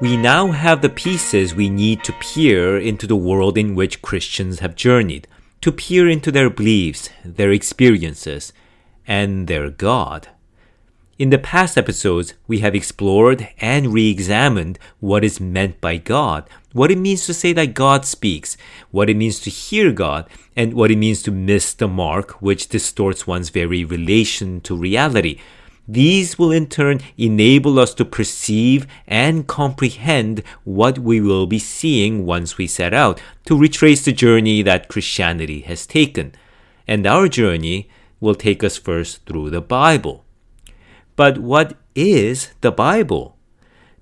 We now have the pieces we need to peer into the world in which Christians have journeyed, to peer into their beliefs, their experiences, and their God. In the past episodes, we have explored and re examined what is meant by God, what it means to say that God speaks, what it means to hear God, and what it means to miss the mark, which distorts one's very relation to reality. These will in turn enable us to perceive and comprehend what we will be seeing once we set out to retrace the journey that Christianity has taken. And our journey will take us first through the Bible. But what is the Bible?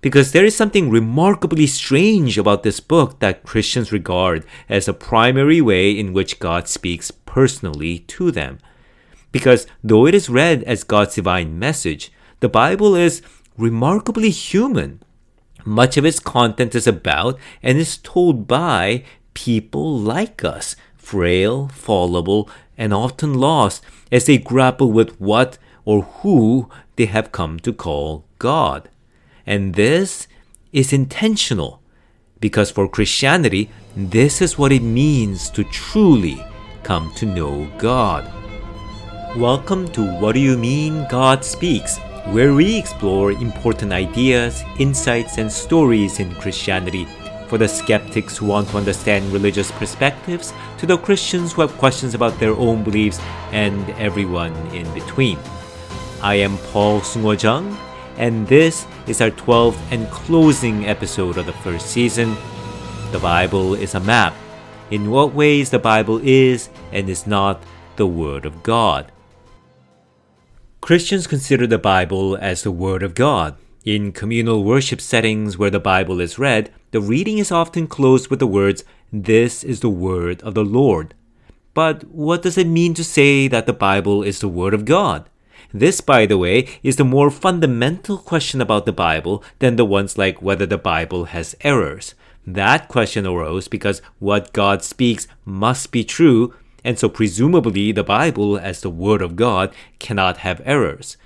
Because there is something remarkably strange about this book that Christians regard as a primary way in which God speaks personally to them. Because though it is read as God's divine message, the Bible is remarkably human. Much of its content is about and is told by people like us, frail, fallible, and often lost as they grapple with what or who they have come to call God. And this is intentional because for Christianity, this is what it means to truly come to know God. Welcome to What Do You Mean God Speaks, where we explore important ideas, insights, and stories in Christianity for the skeptics who want to understand religious perspectives, to the Christians who have questions about their own beliefs, and everyone in between. I am Paul Sungo Jung, and this is our 12th and closing episode of the first season. The Bible is a map. In what ways the Bible is and is not the Word of God. Christians consider the Bible as the Word of God. In communal worship settings where the Bible is read, the reading is often closed with the words, This is the Word of the Lord. But what does it mean to say that the Bible is the Word of God? This, by the way, is the more fundamental question about the Bible than the ones like whether the Bible has errors. That question arose because what God speaks must be true, and so presumably the Bible, as the Word of God, cannot have errors.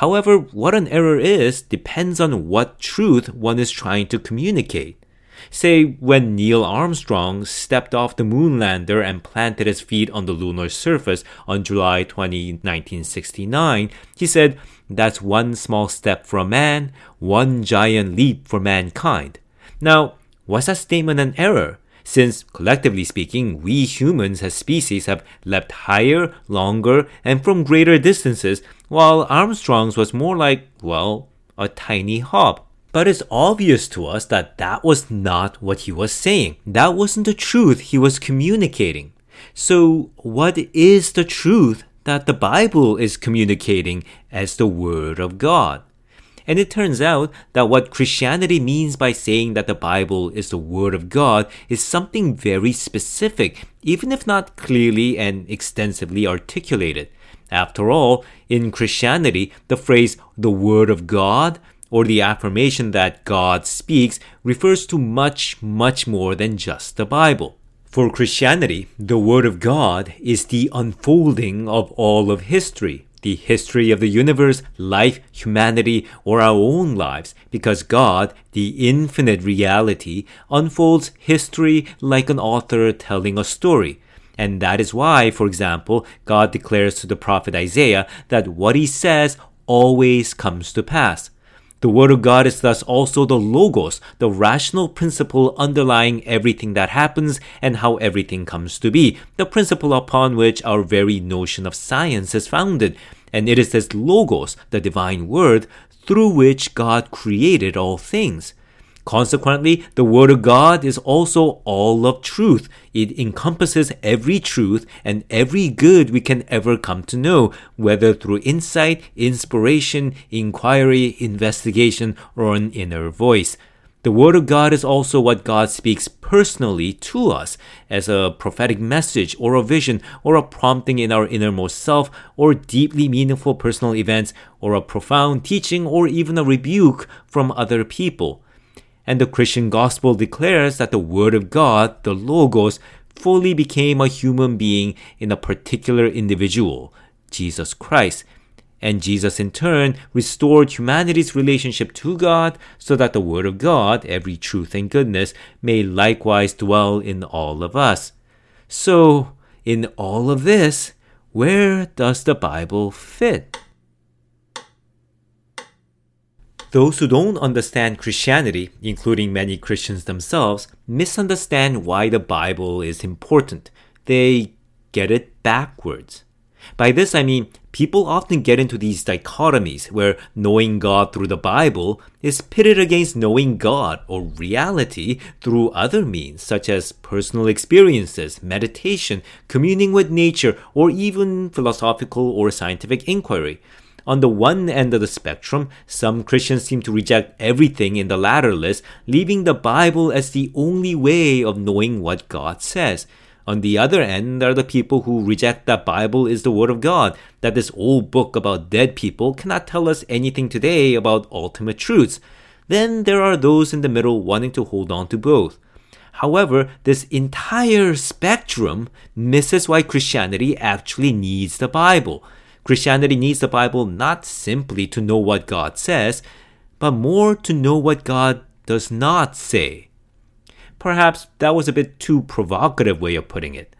However, what an error is depends on what truth one is trying to communicate. Say, when Neil Armstrong stepped off the moon lander and planted his feet on the lunar surface on July 20, 1969, he said, That's one small step for a man, one giant leap for mankind. Now, was that statement an error? Since collectively speaking, we humans as species have leapt higher, longer, and from greater distances, while Armstrong's was more like, well, a tiny hop. But it's obvious to us that that was not what he was saying. That wasn't the truth he was communicating. So, what is the truth that the Bible is communicating as the Word of God? And it turns out that what Christianity means by saying that the Bible is the Word of God is something very specific, even if not clearly and extensively articulated. After all, in Christianity, the phrase the Word of God or the affirmation that God speaks refers to much, much more than just the Bible. For Christianity, the Word of God is the unfolding of all of history, the history of the universe, life, humanity, or our own lives, because God, the infinite reality, unfolds history like an author telling a story. And that is why, for example, God declares to the prophet Isaiah that what he says always comes to pass. The Word of God is thus also the Logos, the rational principle underlying everything that happens and how everything comes to be, the principle upon which our very notion of science is founded. And it is this Logos, the divine Word, through which God created all things. Consequently, the Word of God is also all of truth. It encompasses every truth and every good we can ever come to know, whether through insight, inspiration, inquiry, investigation, or an inner voice. The Word of God is also what God speaks personally to us as a prophetic message or a vision or a prompting in our innermost self or deeply meaningful personal events or a profound teaching or even a rebuke from other people. And the Christian gospel declares that the Word of God, the Logos, fully became a human being in a particular individual, Jesus Christ. and Jesus in turn restored humanity's relationship to God so that the Word of God, every truth and goodness, may likewise dwell in all of us. So, in all of this, where does the Bible fit? Those who don't understand Christianity, including many Christians themselves, misunderstand why the Bible is important. They get it backwards. By this I mean people often get into these dichotomies where knowing God through the Bible is pitted against knowing God or reality through other means such as personal experiences, meditation, communing with nature, or even philosophical or scientific inquiry. On the one end of the spectrum, some Christians seem to reject everything in the latter list, leaving the Bible as the only way of knowing what God says. On the other end are the people who reject that Bible is the Word of God, that this old book about dead people cannot tell us anything today about ultimate truths. Then there are those in the middle wanting to hold on to both. However, this entire spectrum misses why Christianity actually needs the Bible. Christianity needs the Bible not simply to know what God says, but more to know what God does not say. Perhaps that was a bit too provocative way of putting it.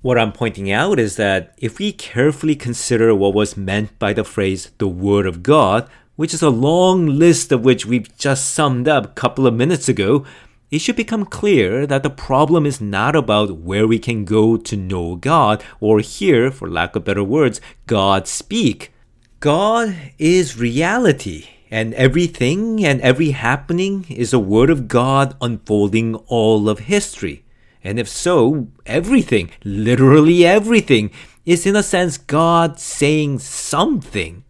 What I'm pointing out is that if we carefully consider what was meant by the phrase the Word of God, which is a long list of which we've just summed up a couple of minutes ago, it should become clear that the problem is not about where we can go to know God or hear, for lack of better words, God speak. God is reality and everything and every happening is a word of God unfolding all of history. And if so, everything, literally everything, is in a sense God saying something.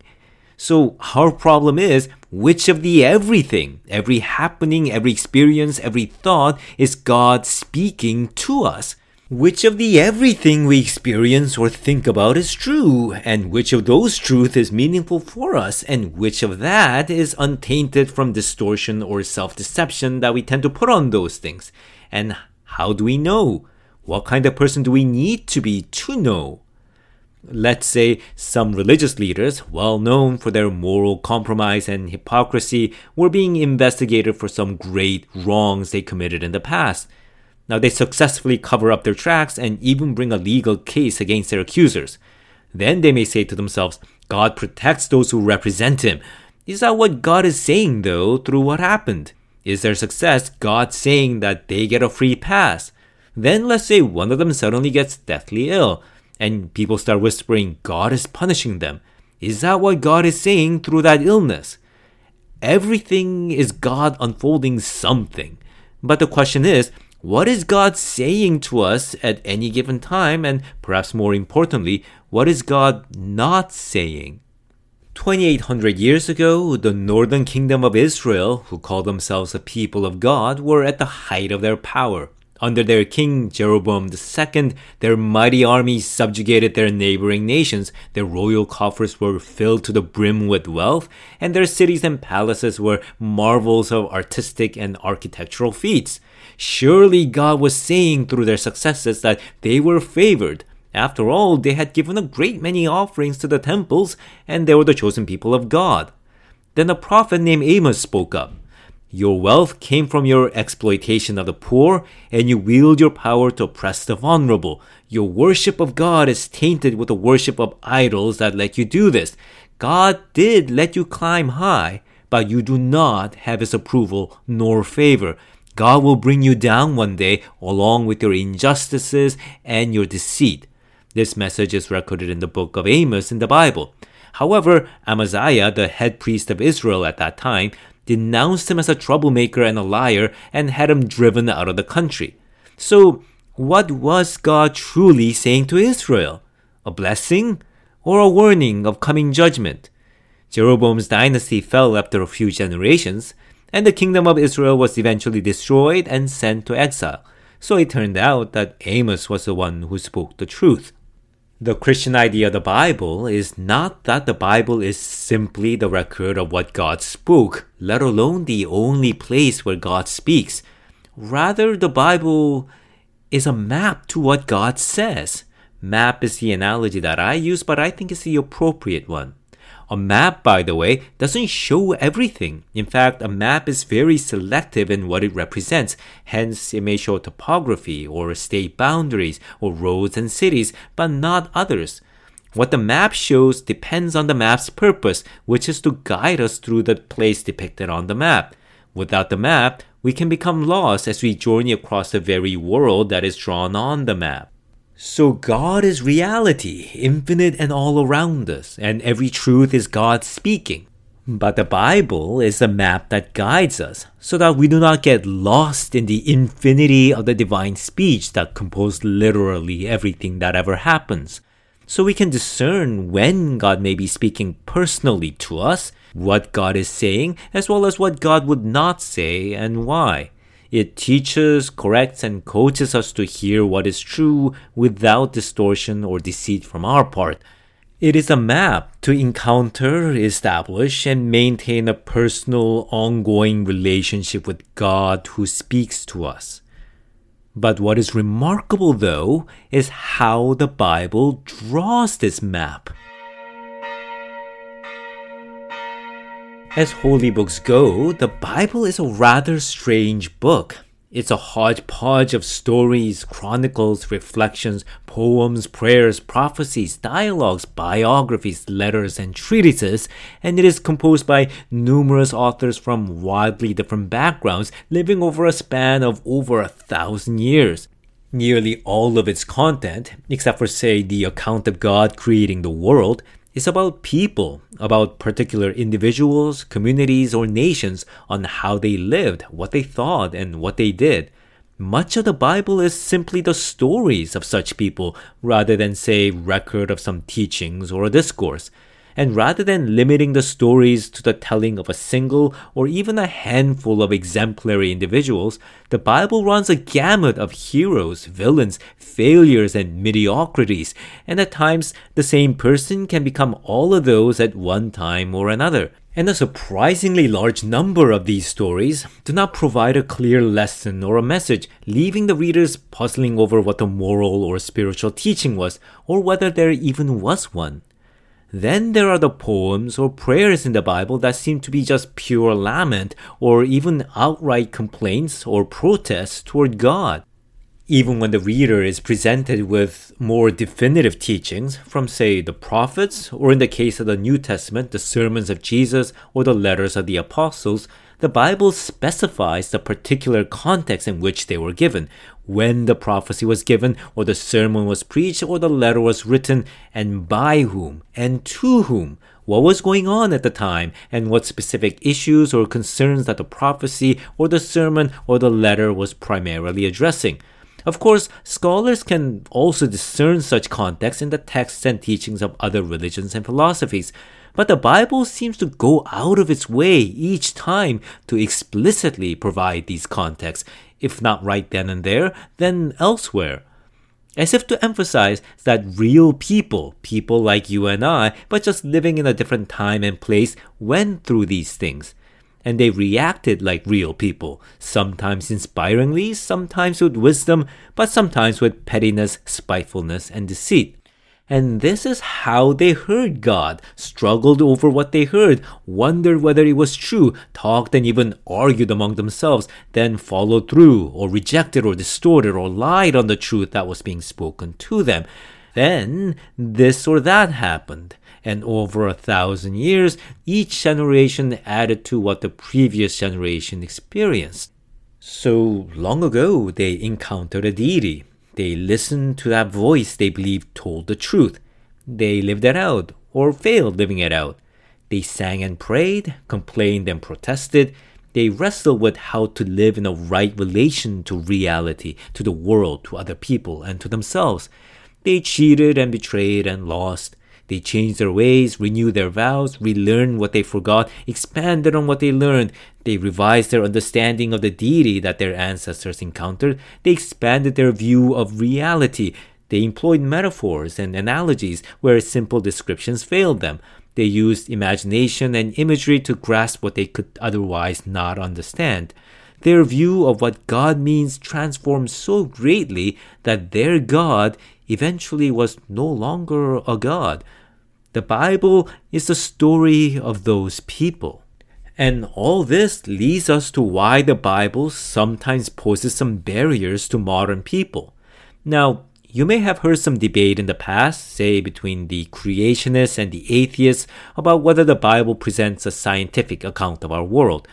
So our problem is which of the everything, every happening, every experience, every thought is God speaking to us? Which of the everything we experience or think about is true, and which of those truths is meaningful for us, and which of that is untainted from distortion or self deception that we tend to put on those things? And how do we know? What kind of person do we need to be to know? Let's say some religious leaders, well known for their moral compromise and hypocrisy, were being investigated for some great wrongs they committed in the past. Now they successfully cover up their tracks and even bring a legal case against their accusers. Then they may say to themselves, God protects those who represent him. Is that what God is saying though through what happened? Is their success God saying that they get a free pass? Then let's say one of them suddenly gets deathly ill and people start whispering God is punishing them. Is that what God is saying through that illness? Everything is God unfolding something. But the question is, what is God saying to us at any given time? And perhaps more importantly, what is God not saying? 2800 years ago, the northern kingdom of Israel, who called themselves a people of God, were at the height of their power. Under their king Jeroboam II, their mighty armies subjugated their neighboring nations, their royal coffers were filled to the brim with wealth, and their cities and palaces were marvels of artistic and architectural feats. Surely God was saying through their successes that they were favored. After all, they had given a great many offerings to the temples, and they were the chosen people of God. Then a prophet named Amos spoke up. Your wealth came from your exploitation of the poor, and you wield your power to oppress the vulnerable. Your worship of God is tainted with the worship of idols that let you do this. God did let you climb high, but you do not have his approval nor favor. God will bring you down one day along with your injustices and your deceit. This message is recorded in the book of Amos in the Bible. However, Amaziah, the head priest of Israel at that time, denounced him as a troublemaker and a liar and had him driven out of the country. So, what was God truly saying to Israel? A blessing or a warning of coming judgment? Jeroboam's dynasty fell after a few generations, and the kingdom of Israel was eventually destroyed and sent to exile. So it turned out that Amos was the one who spoke the truth. The Christian idea of the Bible is not that the Bible is simply the record of what God spoke, let alone the only place where God speaks. Rather, the Bible is a map to what God says. Map is the analogy that I use, but I think it's the appropriate one. A map, by the way, doesn't show everything. In fact, a map is very selective in what it represents. Hence, it may show topography or state boundaries or roads and cities, but not others. What the map shows depends on the map's purpose, which is to guide us through the place depicted on the map. Without the map, we can become lost as we journey across the very world that is drawn on the map. So God is reality, infinite and all around us, and every truth is God speaking. But the Bible is a map that guides us so that we do not get lost in the infinity of the divine speech that composed literally everything that ever happens. So we can discern when God may be speaking personally to us, what God is saying, as well as what God would not say and why. It teaches, corrects, and coaches us to hear what is true without distortion or deceit from our part. It is a map to encounter, establish, and maintain a personal, ongoing relationship with God who speaks to us. But what is remarkable, though, is how the Bible draws this map. As holy books go, the Bible is a rather strange book. It's a hodgepodge of stories, chronicles, reflections, poems, prayers, prophecies, dialogues, biographies, letters, and treatises, and it is composed by numerous authors from widely different backgrounds living over a span of over a thousand years. Nearly all of its content, except for, say, the account of God creating the world, is about people, about particular individuals, communities, or nations on how they lived, what they thought, and what they did. Much of the Bible is simply the stories of such people rather than, say, record of some teachings or a discourse. And rather than limiting the stories to the telling of a single or even a handful of exemplary individuals, the Bible runs a gamut of heroes, villains, failures, and mediocrities, and at times the same person can become all of those at one time or another. And a surprisingly large number of these stories do not provide a clear lesson or a message, leaving the readers puzzling over what the moral or spiritual teaching was, or whether there even was one. Then there are the poems or prayers in the Bible that seem to be just pure lament or even outright complaints or protests toward God. Even when the reader is presented with more definitive teachings from, say, the prophets, or in the case of the New Testament, the sermons of Jesus or the letters of the apostles, the Bible specifies the particular context in which they were given, when the prophecy was given, or the sermon was preached, or the letter was written, and by whom, and to whom, what was going on at the time, and what specific issues or concerns that the prophecy, or the sermon, or the letter was primarily addressing. Of course, scholars can also discern such context in the texts and teachings of other religions and philosophies, but the Bible seems to go out of its way each time to explicitly provide these contexts, if not right then and there, then elsewhere. As if to emphasize that real people, people like you and I, but just living in a different time and place, went through these things. And they reacted like real people, sometimes inspiringly, sometimes with wisdom, but sometimes with pettiness, spitefulness, and deceit. And this is how they heard God, struggled over what they heard, wondered whether it was true, talked and even argued among themselves, then followed through, or rejected or distorted or lied on the truth that was being spoken to them. Then this or that happened. And over a thousand years, each generation added to what the previous generation experienced. So long ago, they encountered a deity, they listened to that voice they believed told the truth. They lived it out, or failed living it out. They sang and prayed, complained and protested. They wrestled with how to live in a right relation to reality, to the world, to other people, and to themselves. They cheated and betrayed and lost. They changed their ways, renewed their vows, relearned what they forgot, expanded on what they learned. They revised their understanding of the deity that their ancestors encountered. They expanded their view of reality. They employed metaphors and analogies where simple descriptions failed them. They used imagination and imagery to grasp what they could otherwise not understand. Their view of what God means transformed so greatly that their God eventually was no longer a God. The Bible is the story of those people. And all this leads us to why the Bible sometimes poses some barriers to modern people. Now, you may have heard some debate in the past, say between the creationists and the atheists, about whether the Bible presents a scientific account of our world.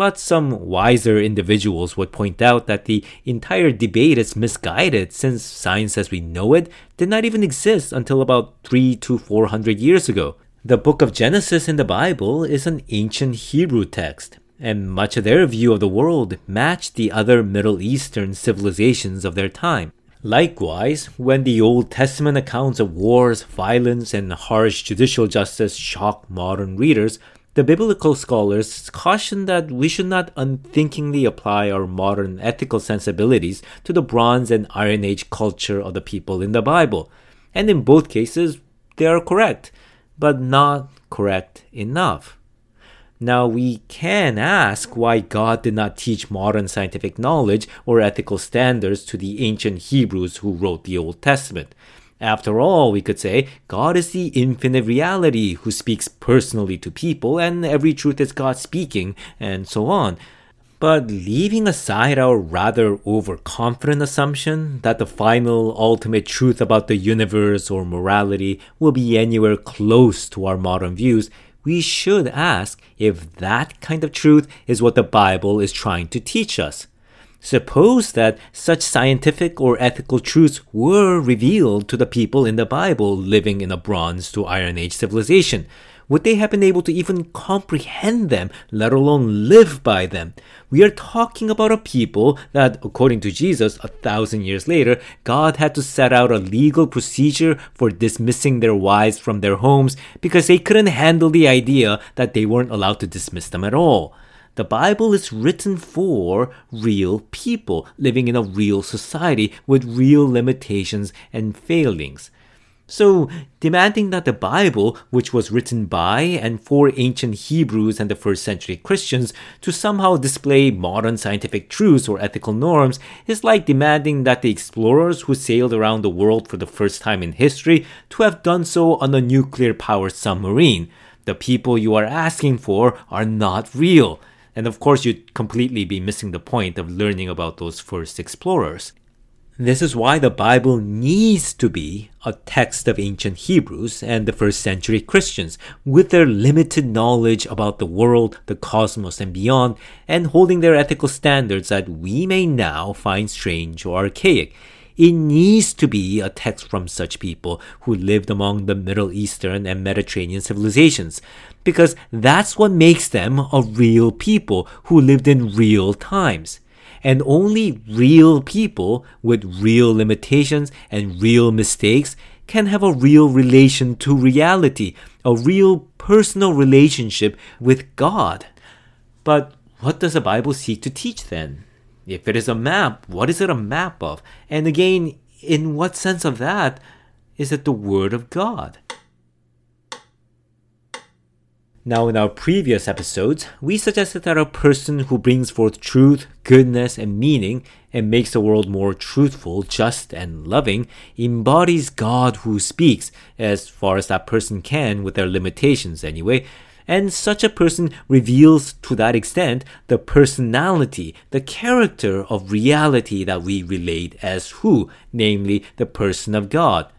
But some wiser individuals would point out that the entire debate is misguided since science as we know it did not even exist until about 3 to 400 years ago. The book of Genesis in the Bible is an ancient Hebrew text, and much of their view of the world matched the other Middle Eastern civilizations of their time. Likewise, when the Old Testament accounts of wars, violence, and harsh judicial justice shock modern readers, the biblical scholars caution that we should not unthinkingly apply our modern ethical sensibilities to the Bronze and Iron Age culture of the people in the Bible. And in both cases, they are correct, but not correct enough. Now, we can ask why God did not teach modern scientific knowledge or ethical standards to the ancient Hebrews who wrote the Old Testament. After all, we could say, God is the infinite reality who speaks personally to people, and every truth is God speaking, and so on. But leaving aside our rather overconfident assumption that the final ultimate truth about the universe or morality will be anywhere close to our modern views, we should ask if that kind of truth is what the Bible is trying to teach us. Suppose that such scientific or ethical truths were revealed to the people in the Bible living in a Bronze to Iron Age civilization. Would they have been able to even comprehend them, let alone live by them? We are talking about a people that, according to Jesus, a thousand years later, God had to set out a legal procedure for dismissing their wives from their homes because they couldn't handle the idea that they weren't allowed to dismiss them at all. The Bible is written for real people living in a real society with real limitations and failings. So, demanding that the Bible, which was written by and for ancient Hebrews and the first century Christians, to somehow display modern scientific truths or ethical norms is like demanding that the explorers who sailed around the world for the first time in history to have done so on a nuclear powered submarine. The people you are asking for are not real. And of course, you'd completely be missing the point of learning about those first explorers. This is why the Bible needs to be a text of ancient Hebrews and the first century Christians, with their limited knowledge about the world, the cosmos, and beyond, and holding their ethical standards that we may now find strange or archaic. It needs to be a text from such people who lived among the Middle Eastern and Mediterranean civilizations, because that's what makes them a real people who lived in real times. And only real people with real limitations and real mistakes can have a real relation to reality, a real personal relationship with God. But what does the Bible seek to teach then? If it is a map, what is it a map of? And again, in what sense of that is it the Word of God? Now, in our previous episodes, we suggested that a person who brings forth truth, goodness, and meaning and makes the world more truthful, just, and loving embodies God who speaks, as far as that person can with their limitations anyway. And such a person reveals to that extent the personality, the character of reality that we relate as who, namely the person of God.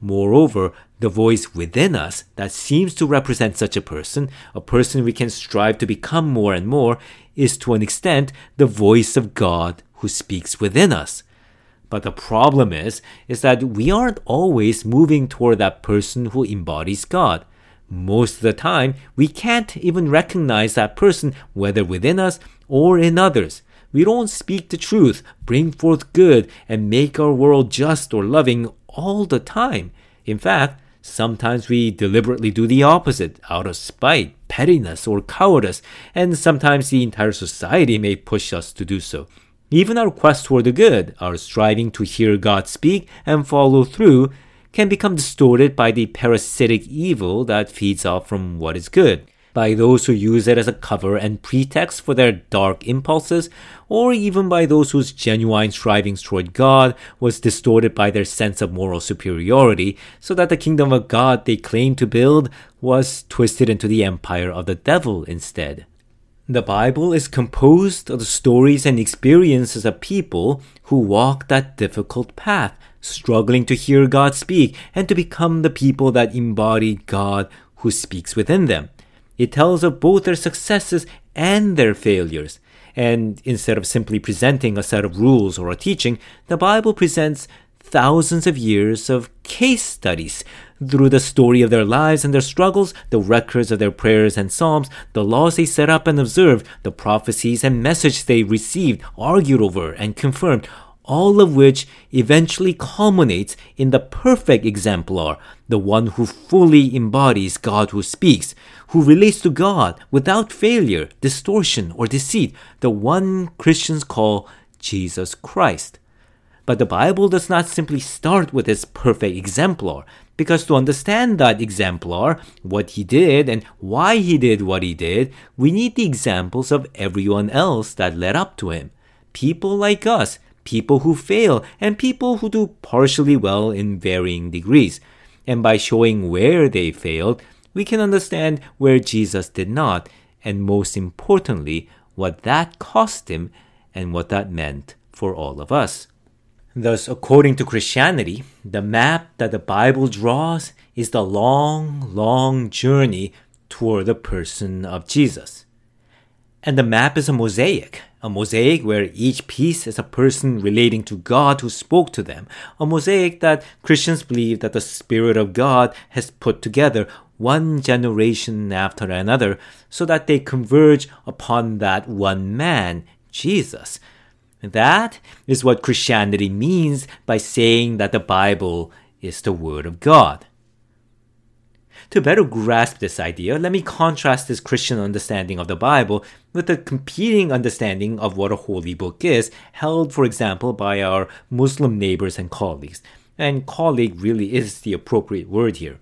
Moreover, the voice within us that seems to represent such a person, a person we can strive to become more and more, is to an extent the voice of God who speaks within us. But the problem is, is that we aren't always moving toward that person who embodies God. Most of the time, we can't even recognize that person, whether within us or in others. We don't speak the truth, bring forth good, and make our world just or loving all the time. In fact, Sometimes we deliberately do the opposite out of spite, pettiness, or cowardice, and sometimes the entire society may push us to do so. Even our quest for the good, our striving to hear God speak and follow through, can become distorted by the parasitic evil that feeds off from what is good. by those who use it as a cover and pretext for their dark impulses, or even by those whose genuine strivings toward God was distorted by their sense of moral superiority, so that the kingdom of God they claimed to build was twisted into the empire of the devil instead. The Bible is composed of the stories and experiences of people who walked that difficult path, struggling to hear God speak and to become the people that embody God who speaks within them. It tells of both their successes and their failures. And instead of simply presenting a set of rules or a teaching, the Bible presents thousands of years of case studies through the story of their lives and their struggles, the records of their prayers and psalms, the laws they set up and observed, the prophecies and messages they received, argued over, and confirmed, all of which eventually culminates in the perfect exemplar, the one who fully embodies God who speaks, who relates to God without failure, distortion, or deceit, the one Christians call Jesus Christ. But the Bible does not simply start with this perfect exemplar, because to understand that exemplar, what he did and why he did what he did, we need the examples of everyone else that led up to him. People like us, people who fail, and people who do partially well in varying degrees. And by showing where they failed, we can understand where Jesus did not, and most importantly, what that cost him and what that meant for all of us. Thus, according to Christianity, the map that the Bible draws is the long, long journey toward the person of Jesus. And the map is a mosaic, a mosaic where each piece is a person relating to God who spoke to them, a mosaic that Christians believe that the Spirit of God has put together one generation after another so that they converge upon that one man, Jesus. That is what Christianity means by saying that the Bible is the Word of God. To better grasp this idea, let me contrast this Christian understanding of the Bible with the competing understanding of what a holy book is, held, for example, by our Muslim neighbors and colleagues. And colleague really is the appropriate word here.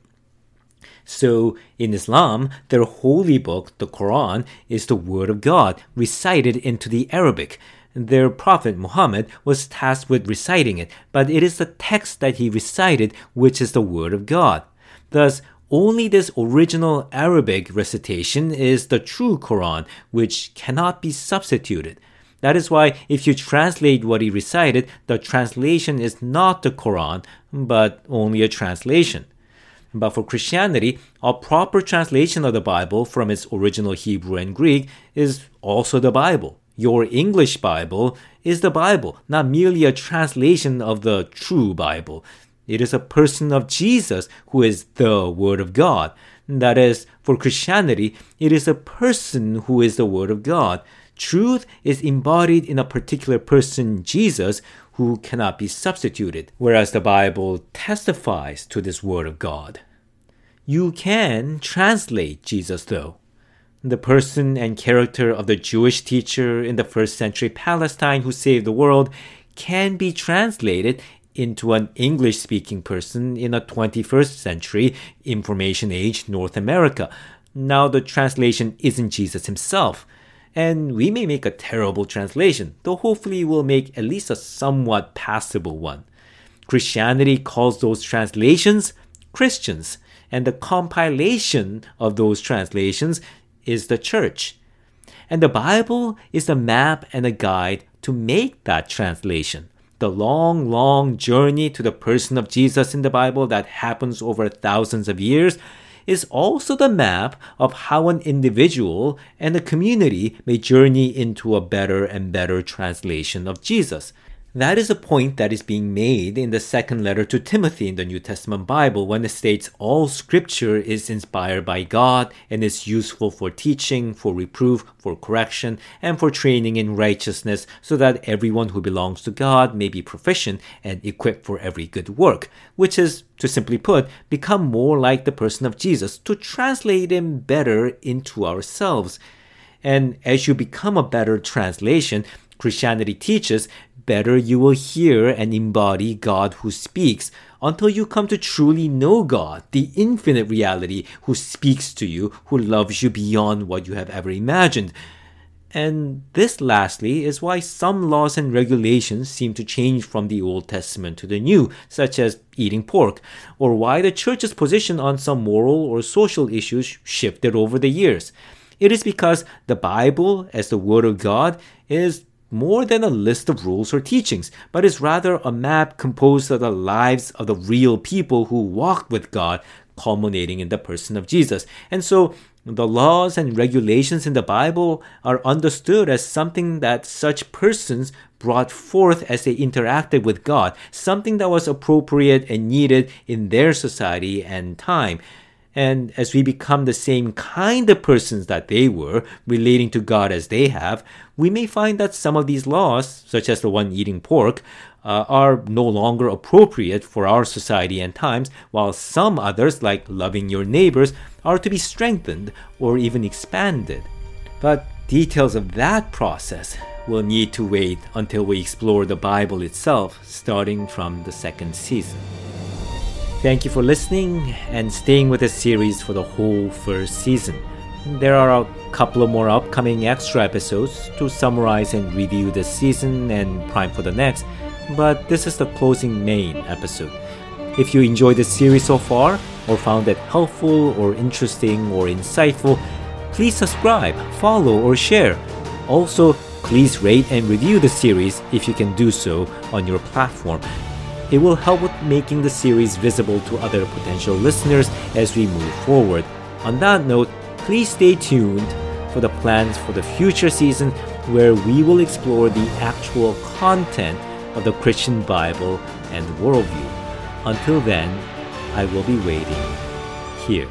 So, in Islam, their holy book, the Quran, is the Word of God, recited into the Arabic. Their Prophet Muhammad was tasked with reciting it, but it is the text that he recited which is the Word of God. Thus, only this original Arabic recitation is the true Quran, which cannot be substituted. That is why if you translate what he recited, the translation is not the Quran, but only a translation. But for Christianity, a proper translation of the Bible from its original Hebrew and Greek is also the Bible. Your English Bible is the Bible, not merely a translation of the true Bible. It is a person of Jesus who is the Word of God. That is, for Christianity, it is a person who is the Word of God. Truth is embodied in a particular person, Jesus, who cannot be substituted, whereas the Bible testifies to this Word of God. You can translate Jesus, though. The person and character of the Jewish teacher in the first century Palestine who saved the world can be translated into an English speaking person in a 21st century information age North America. Now, the translation isn't Jesus himself. And we may make a terrible translation, though hopefully we'll make at least a somewhat passable one. Christianity calls those translations Christians, and the compilation of those translations is the church. And the Bible is the map and a guide to make that translation the long, long journey to the person of Jesus in the Bible that happens over thousands of years is also the map of how an individual and a community may journey into a better and better translation of Jesus. That is a point that is being made in the second letter to Timothy in the New Testament Bible when it states all scripture is inspired by God and is useful for teaching, for reproof, for correction, and for training in righteousness so that everyone who belongs to God may be proficient and equipped for every good work, which is, to simply put, become more like the person of Jesus to translate him better into ourselves. And as you become a better translation, Christianity teaches better you will hear and embody God who speaks until you come to truly know God, the infinite reality who speaks to you, who loves you beyond what you have ever imagined. And this, lastly, is why some laws and regulations seem to change from the Old Testament to the New, such as eating pork, or why the church's position on some moral or social issues shifted over the years. It is because the Bible, as the Word of God, is more than a list of rules or teachings, but is rather a map composed of the lives of the real people who walked with God, culminating in the person of Jesus. And so the laws and regulations in the Bible are understood as something that such persons brought forth as they interacted with God, something that was appropriate and needed in their society and time. And as we become the same kind of persons that they were, relating to God as they have, we may find that some of these laws, such as the one eating pork, uh, are no longer appropriate for our society and times, while some others, like loving your neighbors, are to be strengthened or even expanded. But details of that process will need to wait until we explore the Bible itself, starting from the second season. Thank you for listening and staying with the series for the whole first season. There are a couple of more upcoming extra episodes to summarize and review the season and prime for the next, but this is the closing main episode. If you enjoyed the series so far, or found it helpful or interesting or insightful, please subscribe, follow, or share. Also, please rate and review the series if you can do so on your platform. It will help with making the series visible to other potential listeners as we move forward. On that note, please stay tuned for the plans for the future season where we will explore the actual content of the Christian Bible and worldview. Until then, I will be waiting here.